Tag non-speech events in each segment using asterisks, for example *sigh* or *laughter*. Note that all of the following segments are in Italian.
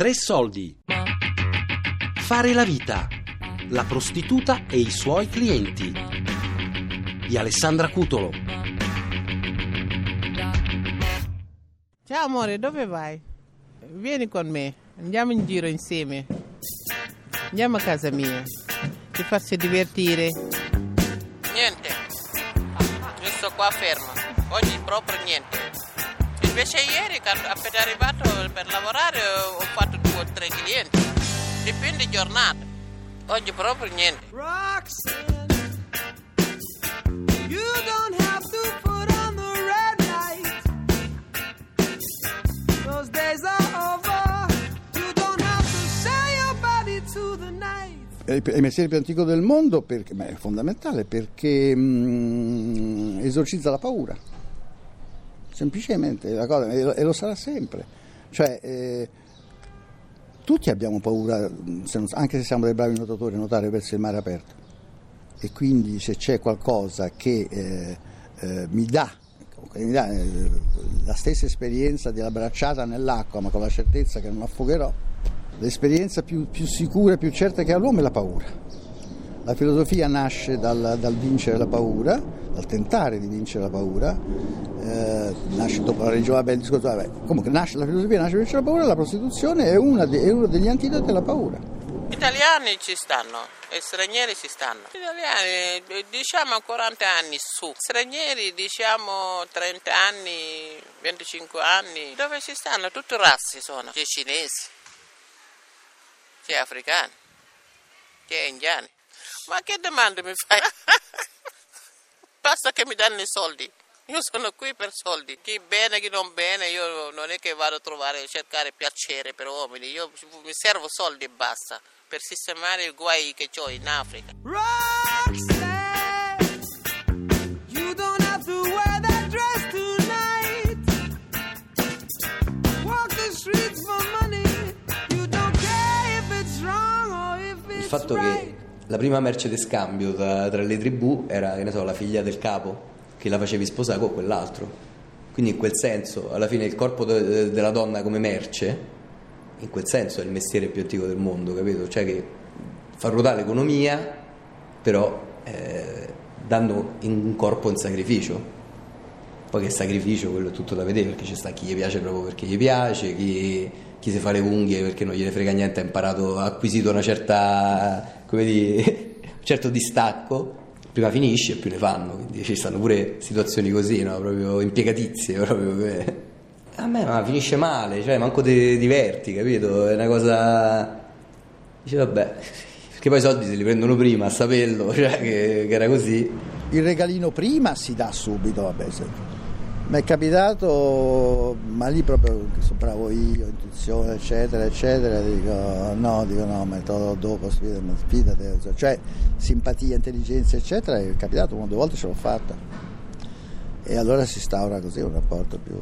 Tre soldi. Fare la vita. La prostituta e i suoi clienti. Di Alessandra Cutolo. Ciao amore, dove vai? Vieni con me, andiamo in giro insieme. Andiamo a casa mia. Ti faccio divertire. Niente. Io sto qua ferma. Oggi proprio niente. Invece ieri, appena arrivato per lavorare, ho fatto due o tre clienti. Dipende giornata. Oggi proprio niente. Roxanne, you don't have to put on the red light. Those days are over. You don't have to sell your body to the night. È il è il mestiere più antico del mondo, perché, ma è fondamentale perché mm, esorcizza la paura. Semplicemente la cosa, e lo, sarà sempre. Cioè, eh, tutti abbiamo paura, anche se siamo dei bravi nuotatori, nuotare verso il mare aperto. E quindi se c'è qualcosa che eh, eh, mi dà, mi dà, eh, la stessa esperienza della bracciata nell'acqua, ma con la certezza che non affogherò, l'esperienza più, più sicura e più certa che ha l'uomo è la paura. La filosofia nasce dal, dal vincere la paura, dal tentare di vincere la paura, eh, nasce dopo la religione, vabbè, il discorso, vabbè. comunque nasce, la filosofia nasce per vincere la paura, la prostituzione è, de- è uno degli antidoti alla paura. Italiani ci stanno, e stranieri ci stanno. Italiani eh, diciamo 40 anni su, stranieri diciamo 30 anni, 25 anni. Dove ci stanno? Tutte razze sono. C'è cinesi, c'è africani, c'è indiani. Ma che domande mi fai? *laughs* Basta che mi danno i soldi. Io sono qui per soldi. Chi bene, chi non bene, io non è che vado a trovare, cercare piacere per uomini. Io mi servo soldi e basta per sistemare i guai che ho in Africa. Roxanne, la prima merce di scambio tra, tra le tribù era, che ne so, la figlia del capo, che la facevi sposare con quell'altro. Quindi in quel senso, alla fine il corpo de- de- della donna come merce, in quel senso è il mestiere più antico del mondo, capito? Cioè che fa ruotare l'economia, però eh, dando un corpo in sacrificio. Poi che sacrificio, quello è tutto da vedere, perché ci sta chi gli piace proprio perché gli piace, chi, chi si fa le unghie perché non gliene frega niente, ha imparato, ha acquisito una certa, come dire, *laughs* un certo distacco, prima finisce e più ne fanno, quindi ci stanno pure situazioni così, no? proprio impiegatizie, *laughs* proprio che- A me ma finisce male, cioè manco ti diverti, capito? È una cosa... Dice vabbè, *laughs* perché poi i soldi se li prendono prima, a saperlo, cioè che, che era così. Il regalino prima si dà subito, vabbè, se- mi è capitato, ma lì proprio bravo io, intuizione, eccetera, eccetera, dico no, dico no, ma te dopo, sfidati, ma sfidate, cioè simpatia, intelligenza, eccetera, è capitato una o due volte ce l'ho fatta. E allora si instaura così un rapporto più...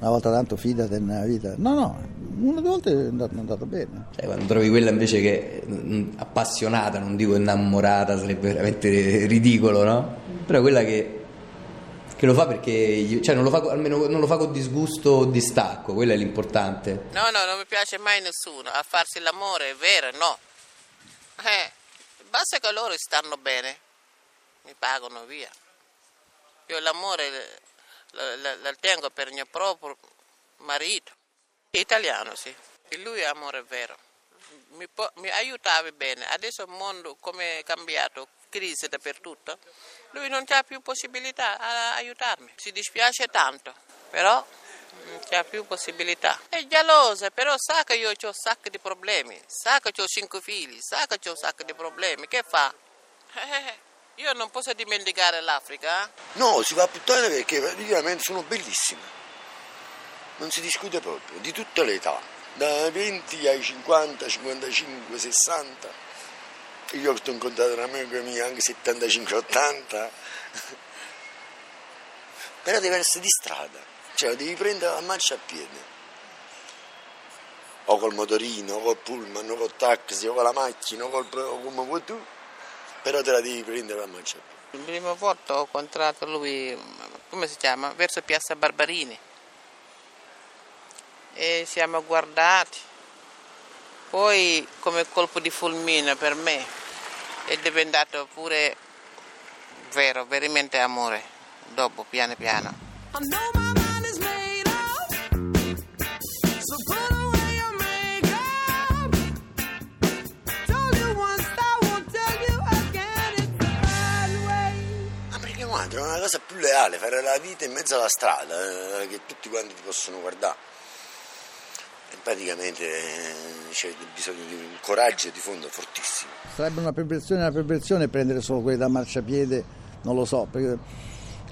Una volta tanto fidate nella vita. No, no, una o due volte è andato, è andato bene. Cioè, quando trovi quella invece che mm, appassionata, non dico innamorata, sarebbe veramente ridicolo, no? Però quella che, che lo fa perché, cioè non lo fa, almeno non lo fa con disgusto o distacco, quello è l'importante. No, no, non mi piace mai nessuno. A farsi l'amore è vero, no. Eh, basta che loro stanno bene, mi pagano via. Io l'amore lo tengo per il mio proprio marito. Italiano, sì. E lui è amore vero. Mi, po- mi aiutava bene. Adesso il mondo come è cambiato, crisi dappertutto. Lui non ha più possibilità a aiutarmi. Si dispiace tanto, però non c'ha più possibilità. È gelosa, però sa che io ho un sacco di problemi, sa che ho cinque figli, sa che ho un sacco di problemi. Che fa? Eh, io non posso dimenticare l'Africa. eh? No, si va a puttane perché praticamente sono bellissime. Non si discute proprio, di tutte le età, da 20 ai 50, 55, 60. Io ho incontrato un'amica mia anche 75, 80. Però deve essere di strada, cioè lo devi prendere a marcia a piede. O col motorino, o col pullman, o col taxi, o con la macchina, o col, o come vuoi tu. Però te la devi prendere a marcia a piede. La prima volta ho incontrato lui, come si chiama? Verso Piazza Barbarini. e siamo guardati. Poi come colpo di fulmine per me è diventato pure vero, veramente amore, dopo piano piano. È una cosa più leale, fare la vita in mezzo alla strada, eh, che tutti quanti ti possono guardare. Praticamente eh, c'è bisogno di un coraggio di fondo fortissimo. Sarebbe una perversione, una perversione prendere solo quelli da marciapiede, non lo so, perché-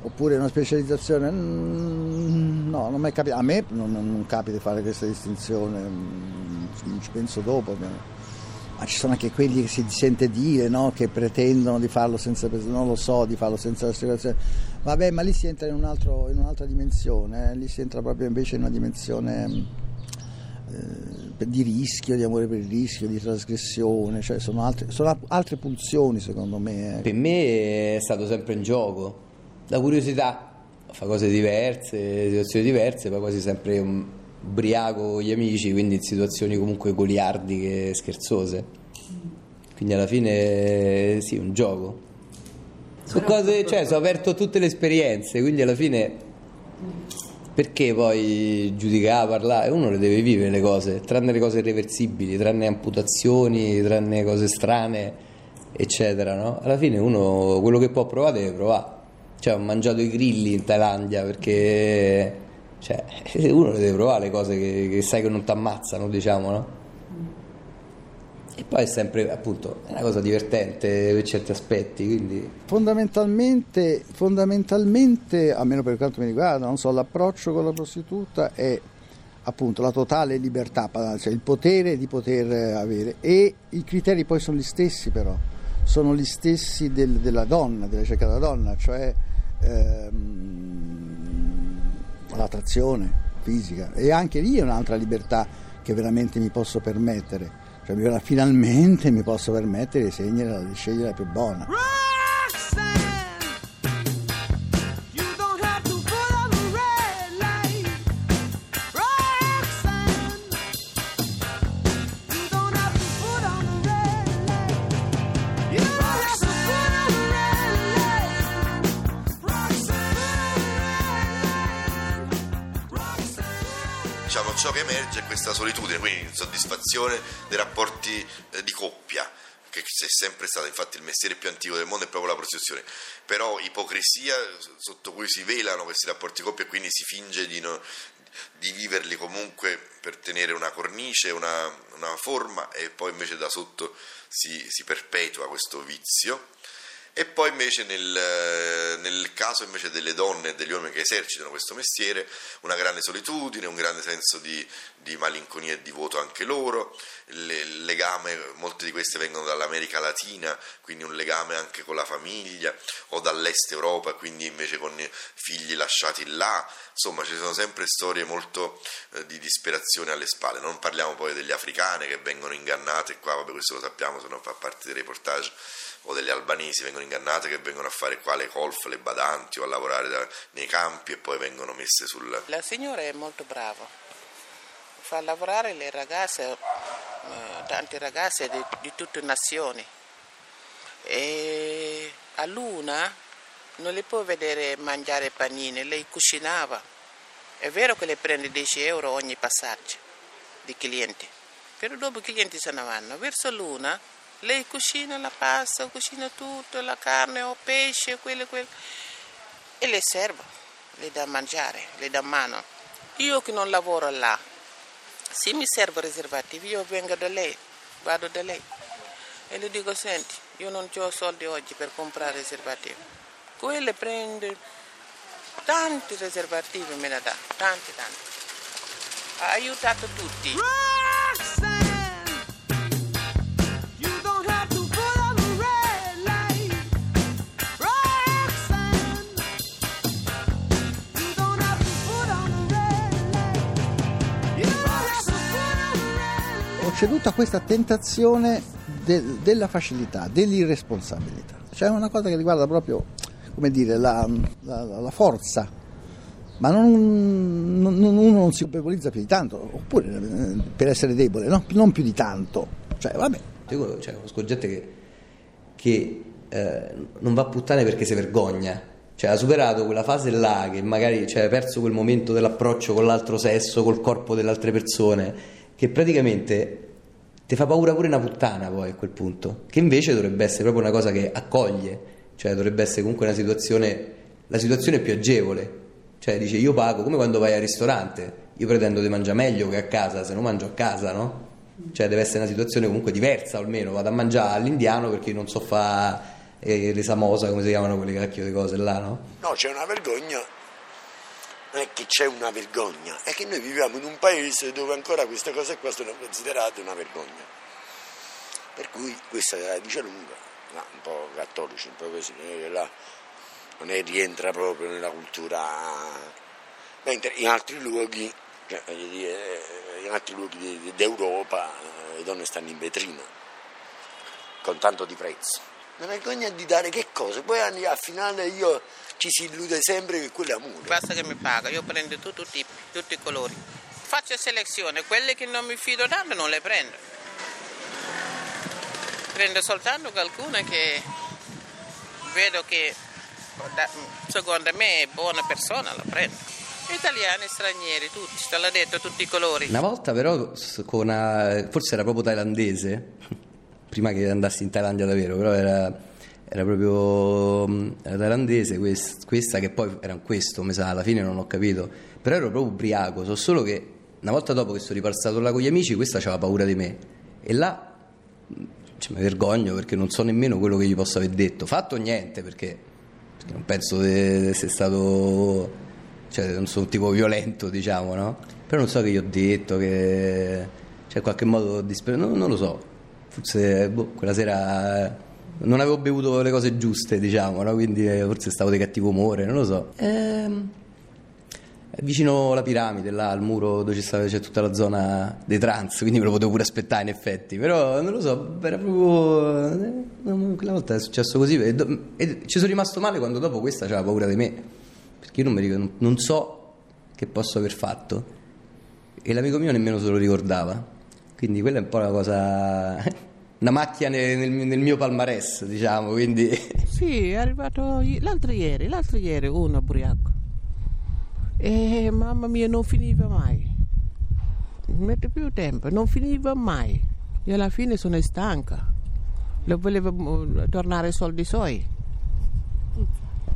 oppure una specializzazione. mm, No, non mi è capitato. A me non, non capita fare questa distinzione, mm, ci penso dopo. Ma ci sono anche quelli che si sente dire, no? che pretendono di farlo senza, non lo so, di farlo senza assicurazione. Vabbè, ma lì si entra in, un altro- in un'altra dimensione, eh, lì si entra proprio invece in una dimensione mm, eh, di rischio, di amore per il rischio, di trasgressione, cioè sono altre, sono al- altre pulsioni secondo me. eh. Per me è stato sempre in gioco, la curiosità, fa cose diverse, situazioni diverse, poi quasi sempre un ubriaco con gli amici, quindi in situazioni comunque goliardiche, scherzose. Quindi alla fine sì, un gioco. Sono cose, cioè, sono aperto a tutte le esperienze, quindi alla fine perché poi giudicare, parlare? Uno le deve vivere le cose, tranne le cose irreversibili, tranne amputazioni, tranne cose strane, eccetera, no? Alla fine uno quello che può provare deve provare. Cioè, ho mangiato i grilli in Thailandia perché cioè, *laughs* uno le deve provare le cose che, che sai che non ti ammazzano, diciamo, no? E poi è sempre, appunto, una cosa divertente per certi aspetti, quindi Fondamentalmente, fondamentalmente, almeno per quanto mi riguarda, so, l'approccio con la prostituta è appunto la totale libertà, cioè il potere di poter avere. E i criteri poi sono gli stessi però, sono gli stessi del- della donna, della ricerca della donna, cioè ehm, l'attrazione fisica. E anche lì è un'altra libertà che veramente mi posso permettere, cioè finalmente mi posso permettere di scegliere, di scegliere la più buona. Ciò che emerge è questa solitudine, quindi insoddisfazione dei rapporti eh, di coppia, che è sempre stato infatti il mestiere più antico del mondo è proprio la prostituzione, però ipocrisia sotto cui si velano questi rapporti di coppia e quindi si finge di, no- di viverli comunque per tenere una cornice, una, una forma e poi invece da sotto si, si perpetua questo vizio. E poi invece nel, eh, nel caso invece delle donne e degli uomini che esercitano questo mestiere, una grande solitudine, un grande senso di, di malinconia e di vuoto anche loro, il legame, molte di queste vengono dall'America Latina, quindi un legame anche con la famiglia, o dall'est Europa, quindi invece con figli lasciati là, insomma ci sono sempre storie molto eh, di disperazione alle spalle, non parliamo poi delle africane che vengono ingannate, qua vabbè questo lo sappiamo se non fa parte dei reportage, o delle albanesi vengono ingannate che vengono a fare qua le colf, le badanti o a lavorare da- nei campi e poi vengono messe sul... La signora è molto brava, fa lavorare le ragazze, eh, tante ragazze di, di tutte le nazioni. E a Luna non le può vedere mangiare panini, lei cucinava. È vero che le prende 10 euro ogni passaggio di clienti, però dopo i clienti se ne vanno. Verso Luna lei cucina la pasta, cucina tutto, la carne o pesce, quello, quello e le serve, le dà mangiare, le dà mano. Io che non lavoro là, se mi serve riservativo, io vengo da lei, vado da lei e le dico, senti, io non ho soldi oggi per comprare riservativo. Quelle prende tanti riservativi, me ne dà, tanti, tanti. Ha aiutato tutti. Ho ceduto a questa tentazione del- della facilità, dell'irresponsabilità. Cioè è una cosa che riguarda proprio, come dire, la, la- la forza ma non, non- uno non si colpevolizza più di tanto, oppure eh, per essere debole, no? non più di tanto. Cioè, vabbè, Io cioè, conosco che, che, eh, non va a puttane perché si vergogna. Cioè, ha superato quella fase là che magari cioè, ha perso quel momento dell'approccio con l'altro sesso, col corpo delle altre persone, che praticamente ti fa paura pure una puttana poi a quel punto. Che invece dovrebbe essere proprio una cosa che accoglie, cioè dovrebbe essere comunque una situazione, la situazione più agevole. Cioè, dice io pago come quando vai al ristorante, io pretendo di mangiare meglio che a casa, se no mangio a casa, no? Cioè deve essere una situazione comunque diversa almeno, vado a mangiare all'indiano perché non so fa eh, le samosa, come si chiamano quelle cacchio di cose là, no? No, c'è una vergogna. Non è che c'è una vergogna, è che noi viviamo in un paese dove ancora queste cose qua sono considerate una vergogna. Per cui questa la dice lunga, no, un po' cattolici, un po' così, non è che là non è rientra proprio nella cultura. Mentre in altri luoghi, cioè, dire, in altri luoghi d'Europa eh, le donne stanno in vetrina con tanto di prezzo. La vergogna di dare che cosa? Poi al finale io ci si illude sempre che quello è amore. Basta che mi paga, io prendo tu- tutti, tutti i colori. Faccio selezione, quelle che non mi fido tanto non le prendo. Prendo soltanto qualcuna che vedo che secondo me è buona persona, la prendo. Italiani, stranieri, tutti, te l'ho detto, tutti i colori. Una volta però una, forse era proprio thailandese, prima che andassi in Thailandia davvero, però era, era proprio mh, era thailandese quest- questa che poi era questo, mi sa, alla fine non ho capito, però ero proprio ubriaco, so solo che una volta dopo che sono ripassato là con gli amici questa aveva paura di me. E là mh, cioè, mi vergogno perché non so nemmeno quello che gli posso aver detto, fatto niente perché, perché non penso di essere stato cioè non sono un tipo violento diciamo no? Però non so che gli ho detto che cioè in qualche modo disper- non, non lo so forse boh, quella sera non avevo bevuto le cose giuste diciamo no? Quindi eh, forse stavo di cattivo umore non lo so. Ehm, vicino alla piramide là al muro dove c'è, c'è tutta la zona dei trans quindi me lo potevo pure aspettare in effetti. Però non lo so era proprio eh, quella volta è successo così e, do- e ci sono rimasto male quando dopo questa aveva paura di me. Perché io non, mi ricordo, non so che posso aver fatto. E l'amico mio nemmeno se lo ricordava quindi quella è un po' una cosa *laughs* una macchia nel, nel mio- nel mio palmarès diciamo quindi *laughs* Sì, è arrivato i- l'altro ieri, l'altro ieri uno ubriaco. E mamma mia, non finiva mai. Mette più tempo, non finiva mai. Io alla fine sono stanca. Lo voleva mm, tornare ai soldi suoi.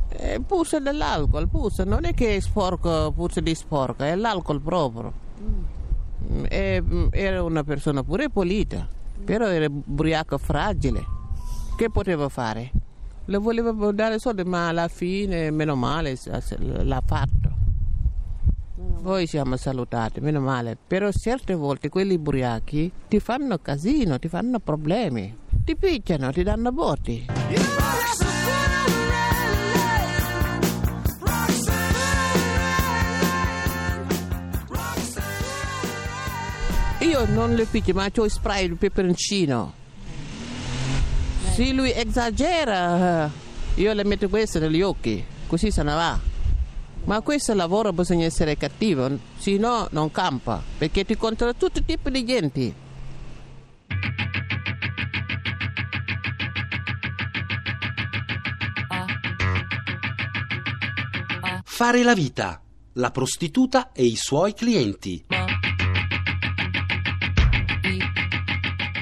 E puzza dell'alcol, puzza, non è che è sporco, puzza di sporco, è l'alcol proprio. E, mm, era una persona pure pulita, però era ubriaco fragile. Che poteva fare? Le voleva dare soldi, ma alla fine, meno male, l'ha fatto. Poi siamo salutati, meno male. Però certe volte quelli ubriachi ti fanno casino, ti fanno problemi. Ti picchiano, ti danno botti. Io non le picchio, ma ho spray il peperoncino. Se lui esagera, eh, io le metto questo negli occhi, così se ne va. Ma questo lavoro bisogna essere cattivo, se no non campa, perché ti controlla tutti i tipi di gente. Fare la vita, la prostituta e i suoi clienti.